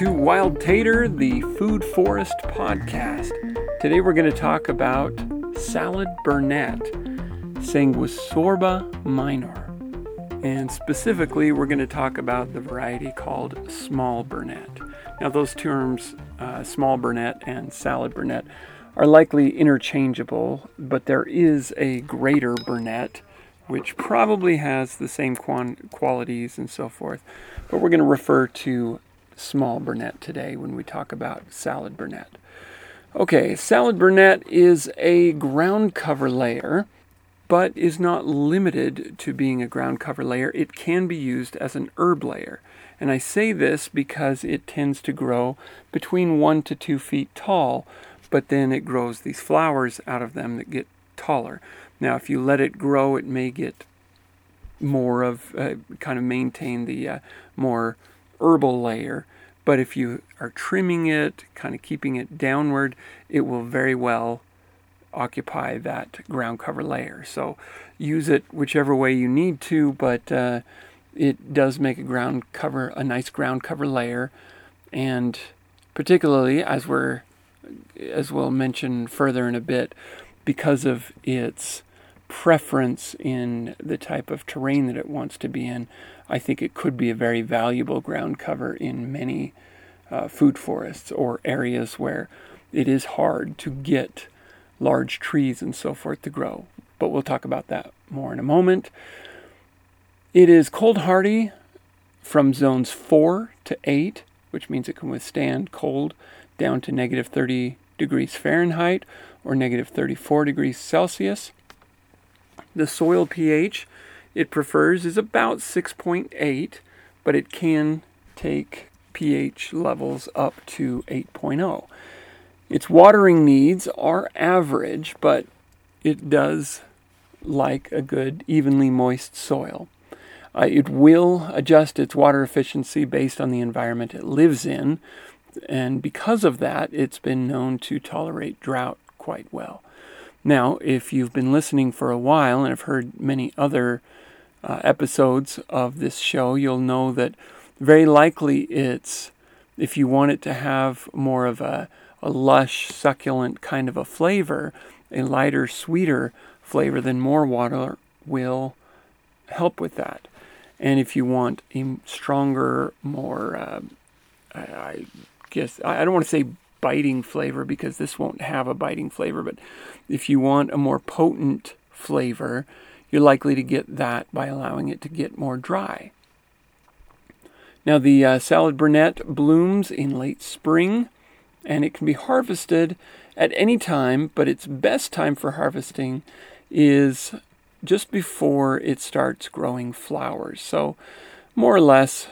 to Wild Tater, the Food Forest podcast. Today we're going to talk about salad burnet, Sanguisorba minor. And specifically, we're going to talk about the variety called small burnet. Now, those terms, uh, small burnet and salad burnet, are likely interchangeable, but there is a greater burnet which probably has the same qualities and so forth. But we're going to refer to small burnet today when we talk about salad burnet. Okay, salad burnet is a ground cover layer, but is not limited to being a ground cover layer. It can be used as an herb layer. And I say this because it tends to grow between one to two feet tall, but then it grows these flowers out of them that get taller. Now, if you let it grow, it may get more of uh, kind of maintain the uh, more herbal layer. But if you are trimming it, kind of keeping it downward, it will very well occupy that ground cover layer. So use it whichever way you need to, but uh, it does make a ground cover, a nice ground cover layer. And particularly as we're, as we'll mention further in a bit, because of its preference in the type of terrain that it wants to be in, I think it could be a very valuable ground cover in many uh, food forests or areas where it is hard to get large trees and so forth to grow. But we'll talk about that more in a moment. It is cold hardy from zones 4 to 8, which means it can withstand cold down to negative 30 degrees Fahrenheit or negative 34 degrees Celsius. The soil pH it prefers is about 6.8, but it can take pH levels up to 8.0. Its watering needs are average, but it does like a good, evenly moist soil. Uh, it will adjust its water efficiency based on the environment it lives in, and because of that, it's been known to tolerate drought quite well. Now, if you've been listening for a while and have heard many other uh, episodes of this show, you'll know that very likely it's, if you want it to have more of a, a lush, succulent kind of a flavor, a lighter, sweeter flavor, then more water will help with that. And if you want a stronger, more, uh, I, I guess, I don't want to say biting flavor because this won't have a biting flavor, but if you want a more potent flavor, you're likely to get that by allowing it to get more dry. Now, the uh, salad burnet blooms in late spring and it can be harvested at any time, but its best time for harvesting is just before it starts growing flowers. So, more or less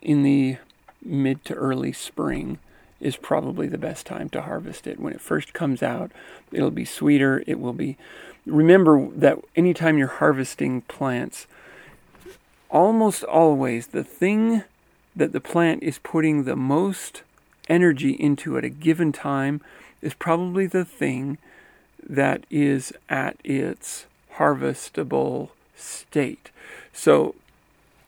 in the mid to early spring is probably the best time to harvest it. When it first comes out, it'll be sweeter. It will be. Remember that anytime you're harvesting plants, almost always the thing that the plant is putting the most energy into at a given time is probably the thing that is at its harvestable state. So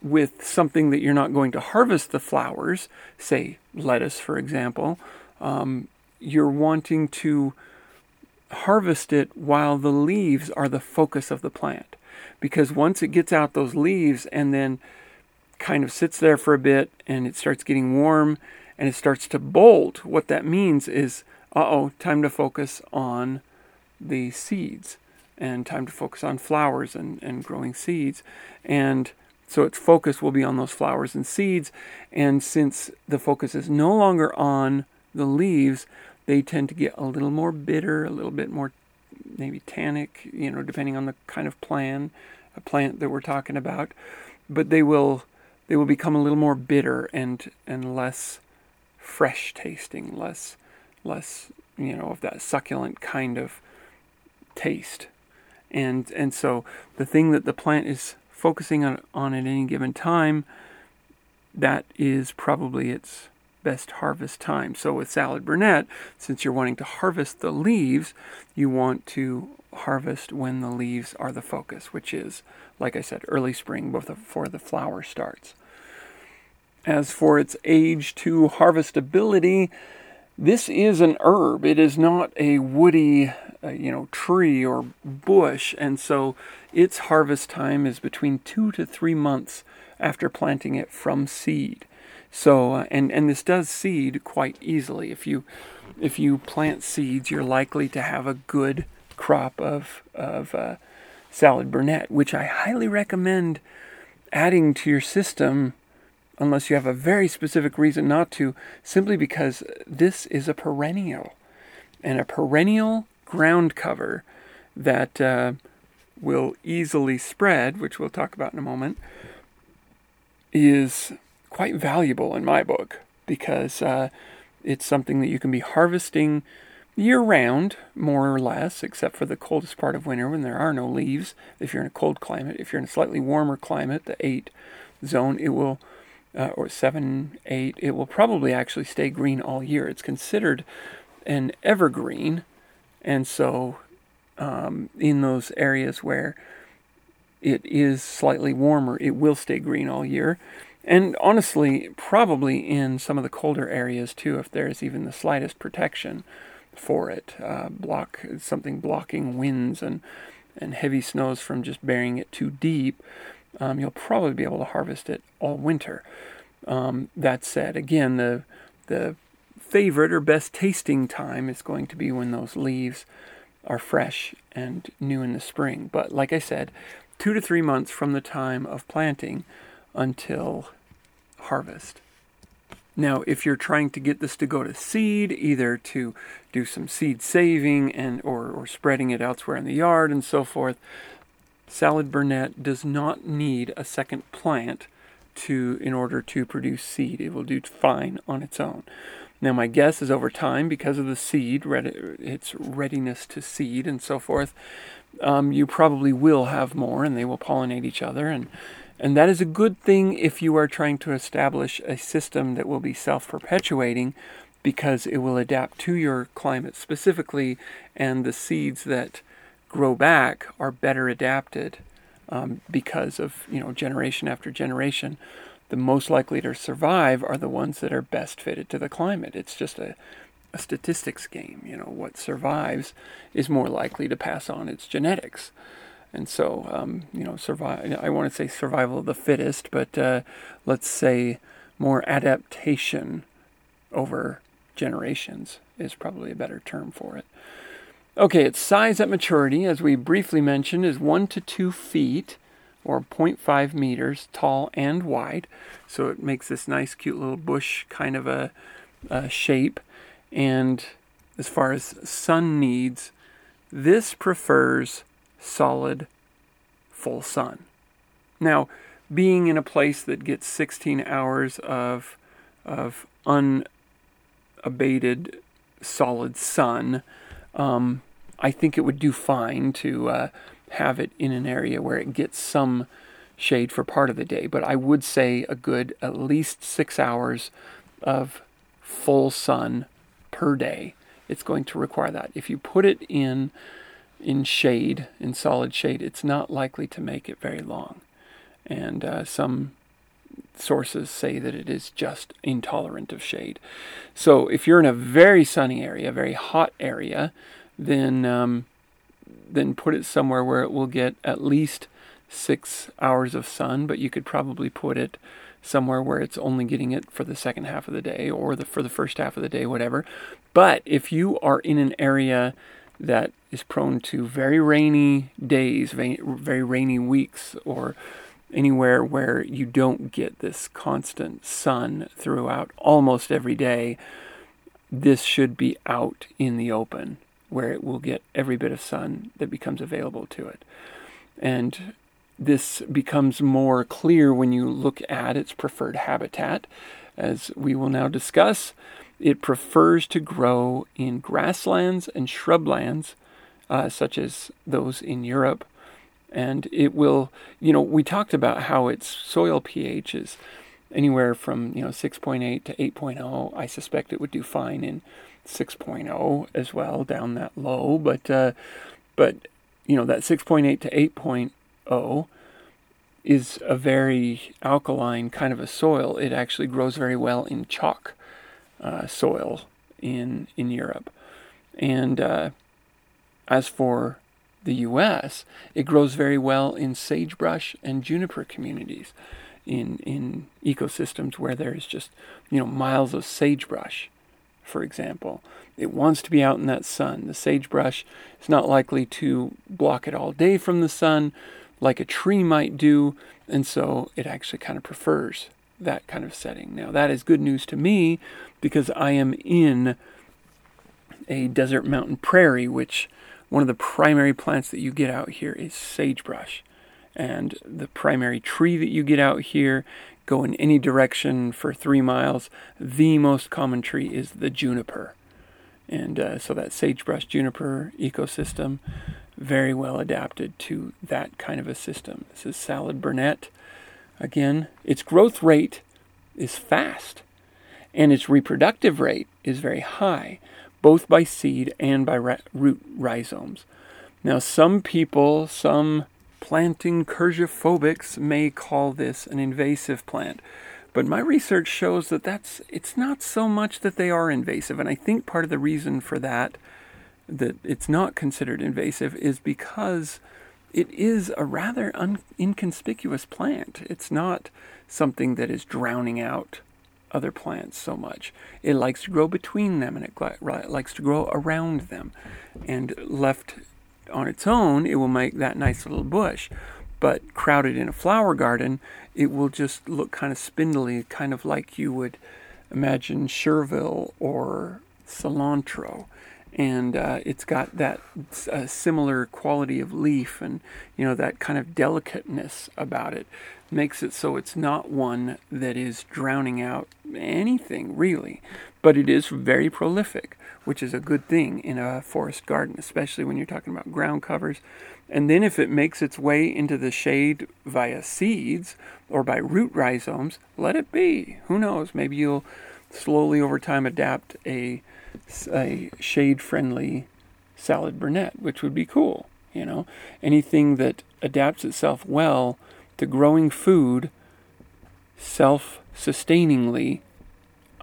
with something that you're not going to harvest the flowers, say lettuce, for example, um, you're wanting to harvest it while the leaves are the focus of the plant. Because once it gets out those leaves and then kind of sits there for a bit and it starts getting warm and it starts to bolt, what that means is, uh oh, time to focus on the seeds and time to focus on flowers and, and growing seeds. And so its focus will be on those flowers and seeds. And since the focus is no longer on the leaves, they tend to get a little more bitter, a little bit more maybe tannic, you know, depending on the kind of plant, a plant that we're talking about. But they will they will become a little more bitter and and less fresh tasting, less less you know of that succulent kind of taste. And and so the thing that the plant is focusing on, on at any given time, that is probably its best harvest time. So with salad burnet, since you're wanting to harvest the leaves, you want to harvest when the leaves are the focus, which is, like I said, early spring before the flower starts. As for its age to harvestability, this is an herb. It is not a woody, uh, you know, tree or bush, and so its harvest time is between two to three months after planting it from seed. So, uh, and and this does seed quite easily. If you if you plant seeds, you're likely to have a good crop of of uh, salad burnet, which I highly recommend adding to your system unless you have a very specific reason not to, simply because this is a perennial. And a perennial ground cover that uh, will easily spread, which we'll talk about in a moment, is quite valuable in my book because uh, it's something that you can be harvesting year round, more or less, except for the coldest part of winter when there are no leaves. If you're in a cold climate, if you're in a slightly warmer climate, the 8 zone, it will uh, or seven, eight, it will probably actually stay green all year. It's considered an evergreen, and so um, in those areas where it is slightly warmer, it will stay green all year. And honestly, probably in some of the colder areas too, if there's even the slightest protection for it, uh, block something blocking winds and and heavy snows from just burying it too deep, um, you'll probably be able to harvest it all winter. Um, that said, again, the the favorite or best tasting time is going to be when those leaves are fresh and new in the spring. But like I said, two to three months from the time of planting until harvest. Now, if you're trying to get this to go to seed, either to do some seed saving and or, or spreading it elsewhere in the yard and so forth, salad burnet does not need a second plant to in order to produce seed. It will do fine on its own. Now, my guess is over time, because of the seed, its readiness to seed and so forth, um, you probably will have more, and they will pollinate each other, and and that is a good thing if you are trying to establish a system that will be self-perpetuating, because it will adapt to your climate specifically, and the seeds that grow back are better adapted um, because of you know generation after generation. The most likely to survive are the ones that are best fitted to the climate. It's just a, a statistics game. You know what survives is more likely to pass on its genetics, and so um, you know survive. I want to say survival of the fittest, but uh, let's say more adaptation over generations is probably a better term for it. Okay, its size at maturity, as we briefly mentioned, is 1 to 2 feet or 0.5 meters tall and wide. So it makes this nice, cute little bush kind of a, a shape. And as far as sun needs, this prefers solid full sun. Now, being in a place that gets 16 hours of, of unabated solid sun, um, I think it would do fine to uh, have it in an area where it gets some shade for part of the day. But I would say a good at least six hours of full sun per day. It's going to require that. If you put it in in shade, in solid shade, it's not likely to make it very long. And uh, some sources say that it is just intolerant of shade. So if you're in a very sunny area, a very hot area, then um, then put it somewhere where it will get at least six hours of sun. But you could probably put it somewhere where it's only getting it for the second half of the day or the for the first half of the day, whatever. But if you are in an area that is prone to very rainy days, very, very rainy weeks, or anywhere where you don't get this constant sun throughout almost every day, this should be out in the open where it will get every bit of sun that becomes available to it. And this becomes more clear when you look at its preferred habitat. As we will now discuss, it prefers to grow in grasslands and shrublands, uh, such as those in Europe. And it will, you know, we talked about how its soil pH is anywhere from, you know, 6.8 to 8.0. I suspect it would do fine in 6.0 as well, down that low. But uh, but you know that 6.8 to 8.0 is a very alkaline kind of a soil. It actually grows very well in chalk uh, soil in in Europe. And uh, as for the U.S., it grows very well in sagebrush and juniper communities, in in ecosystems where there's just you know miles of sagebrush, for example. It wants to be out in that sun. The sagebrush is not likely to block it all day from the sun, like a tree might do, and so it actually kind of prefers that kind of setting. Now, that is good news to me because I am in a desert mountain prairie, which one of the primary plants that you get out here is sagebrush. And the primary tree that you get out here, go in any direction for three miles, the most common tree is the juniper. And uh, so that sagebrush juniper ecosystem, very well adapted to that kind of a system. This is salad burnet. Again, its growth rate is fast and its reproductive rate is very high, both by seed and by root rhizomes. Now, some people, some planting curgiophobics may call this an invasive plant, but my research shows that that's it's not so much that they are invasive, and I think part of the reason for that that it's not considered invasive is because it is a rather un- inconspicuous plant. It's not something that is drowning out other plants so much. It likes to grow between them and it likes to grow around them. And left on its own, it will make that nice little bush. But crowded in a flower garden, it will just look kind of spindly, kind of like you would imagine chervil or cilantro. And uh, it's got that uh, similar quality of leaf and you know that kind of delicateness about it. Makes it so it's not one that is drowning out anything really. But it is very prolific which is a good thing in a forest garden especially when you're talking about ground covers. And then if it makes its way into the shade via seeds or by root rhizomes let it be. Who knows? Maybe you'll slowly over time adapt a a shade friendly salad burnet, which would be cool. You know, anything that adapts itself well to growing food self sustainingly,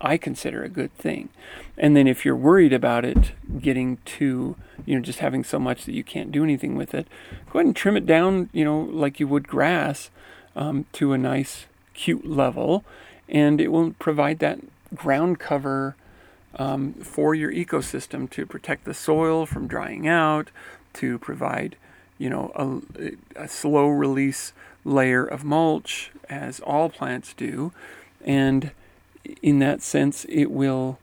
I consider a good thing. And then if you're worried about it getting to, you know, just having so much that you can't do anything with it, go ahead and trim it down, you know, like you would grass um, to a nice, cute level, and it will provide that ground cover um, for your ecosystem to protect the soil from drying out, to provide, you know, a, a slow release layer of mulch, as all plants do, and in that sense, it will.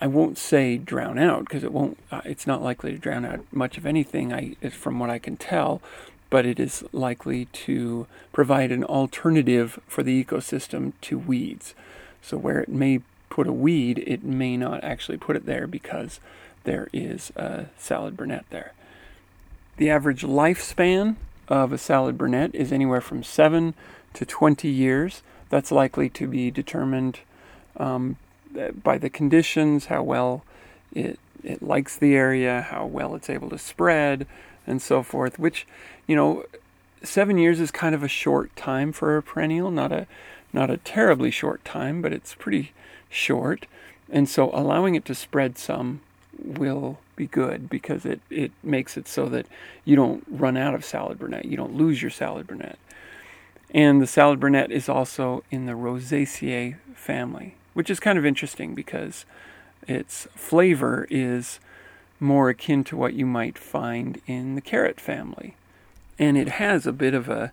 I won't say drown out because it won't. Uh, it's not likely to drown out much of anything. I, from what I can tell, but it is likely to provide an alternative for the ecosystem to weeds. So where it may put a weed, it may not actually put it there because there is a salad burnet there. The average lifespan of a salad burnet is anywhere from 7 to 20 years. That's likely to be determined um, by the conditions, how well it, it likes the area, how well it's able to spread, and so forth, which, you know, seven years is kind of a short time for a perennial, not a not a terribly short time, but it's pretty short. And so allowing it to spread some will be good because it, it makes it so that you don't run out of salad burnet. You don't lose your salad burnet. And the salad burnet is also in the Rosaceae family, which is kind of interesting because its flavor is more akin to what you might find in the carrot family. And it has a bit of a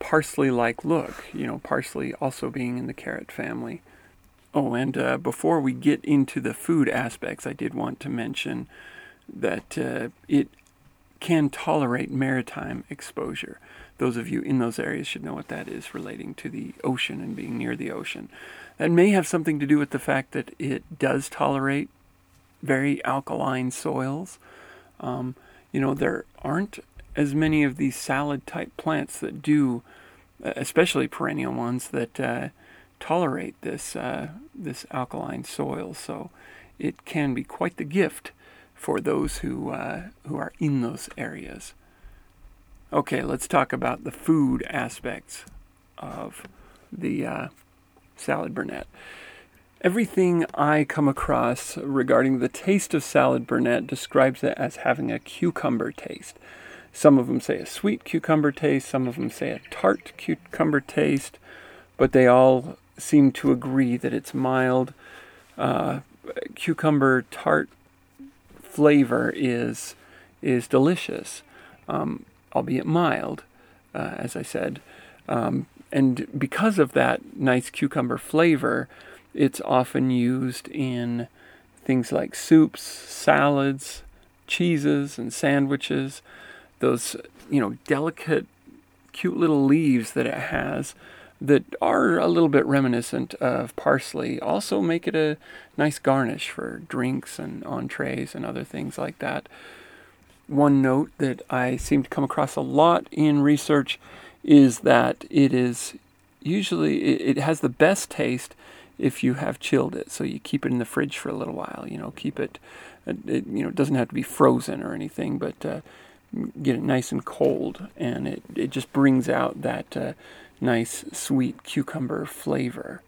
parsley like look, you know, parsley also being in the carrot family. Oh, and uh, before we get into the food aspects, I did want to mention that uh, it can tolerate maritime exposure. Those of you in those areas should know what that is relating to the ocean and being near the ocean. That may have something to do with the fact that it does tolerate very alkaline soils. Um, you know, there aren't as many of these salad type plants that do, especially perennial ones, that uh, tolerate this uh, this alkaline soil. So it can be quite the gift for those who uh, who are in those areas. Okay, let's talk about the food aspects of the uh, salad burnet. Everything I come across regarding the taste of salad burnet describes it as having a cucumber taste. Some of them say a sweet cucumber taste, some of them say a tart cucumber taste, but they all seem to agree that it's mild. Uh, cucumber tart flavor is is delicious, um, albeit mild, uh, as I said. Um, and because of that nice cucumber flavor, it's often used in things like soups, salads, cheeses, and sandwiches. Those, you know, delicate, cute little leaves that it has that are a little bit reminiscent of parsley also make it a nice garnish for drinks and entrees and other things like that. One note that I seem to come across a lot in research is that it is usually it, has the best taste if you have chilled it. So you keep it in the fridge for a little while. You know, keep it. Uh, it you know, it doesn't have to be frozen or anything, but uh, get it nice and cold, and it it just brings out that uh, nice sweet cucumber flavor,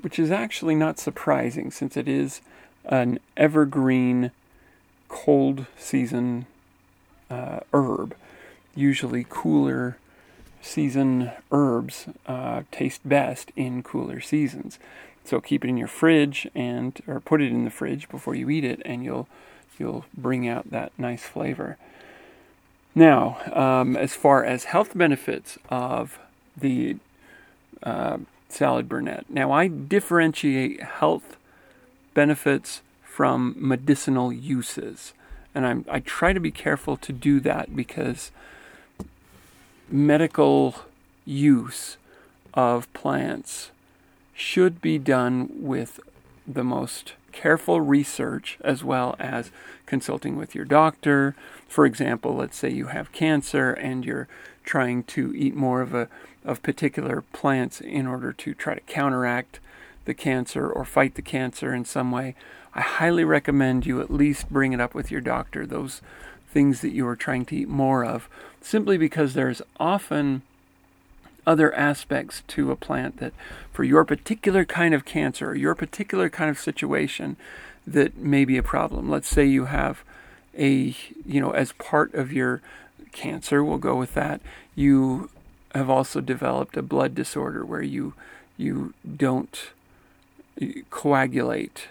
which is actually not surprising since it is an evergreen cold season uh, herb. Usually cooler season herbs uh, taste best in cooler seasons. So keep it in your fridge and or put it in the fridge before you eat it, and you'll you'll bring out that nice flavor. Now, um, as far as health benefits of the uh, salad burnet, now I differentiate health benefits from medicinal uses, and I'm, I try to be careful to do that because medical use of plants should be done with the most careful research as well as consulting with your doctor. For example, let's say you have cancer and you're trying to eat more of a of particular plants in order to try to counteract the cancer or fight the cancer in some way. I highly recommend you at least bring it up with your doctor those things that you are trying to eat more of simply because there's often other aspects to a plant that for your particular kind of cancer or your particular kind of situation that may be a problem. Let's say you have a, you know, as part of your cancer, we'll go with that, you have also developed a blood disorder where you you don't coagulate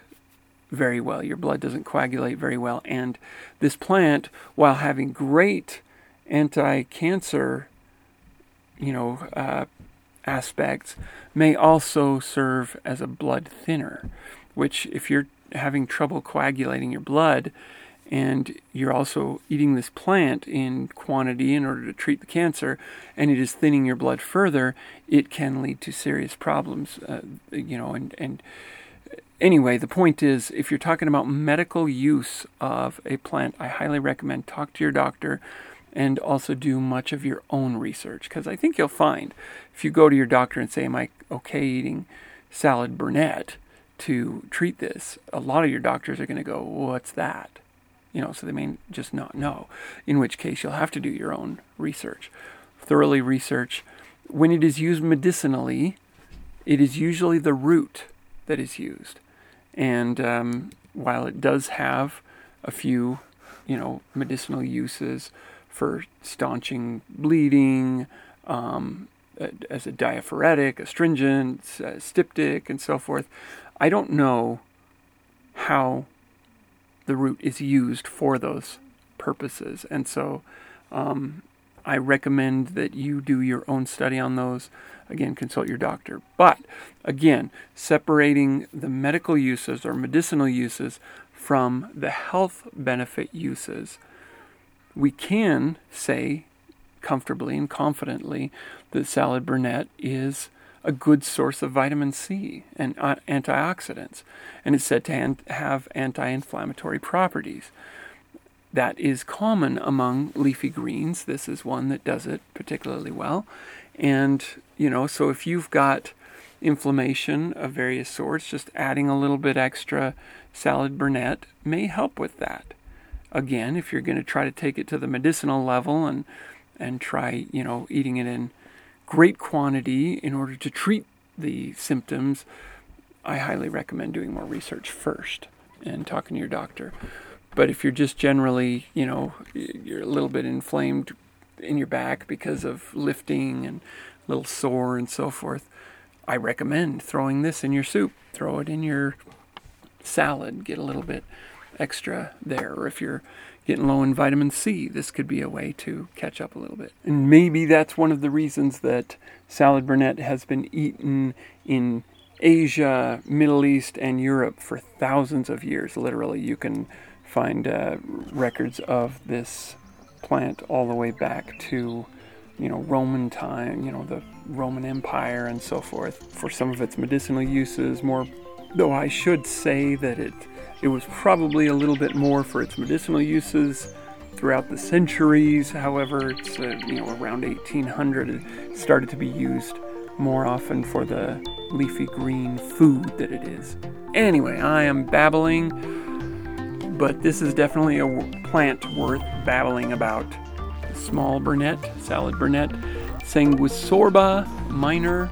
very well. Your blood doesn't coagulate very well. And this plant, while having great anti-cancer, you know, uh, aspects, may also serve as a blood thinner. Which, if you're having trouble coagulating your blood, and you're also eating this plant in quantity in order to treat the cancer, and it is thinning your blood further, it can lead to serious problems. Uh, you know, and and anyway, the point is, if you're talking about medical use of a plant, I highly recommend talk to your doctor and also do much of your own research because I think you'll find if you go to your doctor and say, Am I okay eating salad burnet to treat this? A lot of your doctors are going to go, What's that? You know, so they may just not know, in which case you'll have to do your own research. Thoroughly research. When it is used medicinally, it is usually the root that is used. And um, while it does have a few, you know, medicinal uses, for staunching bleeding, um, as a diaphoretic, astringent, a styptic, and so forth. I don't know how the root is used for those purposes, and so um, I recommend that you do your own study on those. Again, consult your doctor. But again, separating the medical uses or medicinal uses from the health benefit uses we can say comfortably and confidently that salad burnet is a good source of vitamin C and uh, antioxidants, and it's said to have anti inflammatory properties. That is common among leafy greens. This is one that does it particularly well. And, you know, so if you've got inflammation of various sorts, just adding a little bit extra salad burnet may help with that again, if you're going to try to take it to the medicinal level and and try, you know, eating it in great quantity in order to treat the symptoms, I highly recommend doing more research first and talking to your doctor. But if you're just generally, you know, you're a little bit inflamed in your back because of lifting and a little sore and so forth, I recommend throwing this in your soup. Throw it in your salad, get a little bit extra there. Or if you're getting low in vitamin C, this could be a way to catch up a little bit. And maybe that's one of the reasons that salad burnet has been eaten in Asia, Middle East, and Europe for thousands of years. Literally, you can find uh, records of this plant all the way back to, you know, Roman time, you know, the Roman Empire and so forth. For some of its medicinal uses, more, though I should say that it it was probably a little bit more for its medicinal uses throughout the centuries. However, it's uh, you know around 1800 it started to be used more often for the leafy green food that it is. Anyway, I am babbling, but this is definitely a plant worth babbling about. Small burnet, salad burnet, Sanguisorba minor,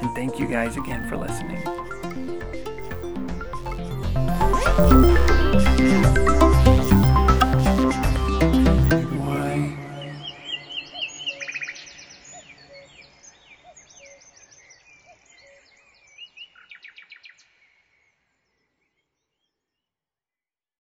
and thank you guys again for listening.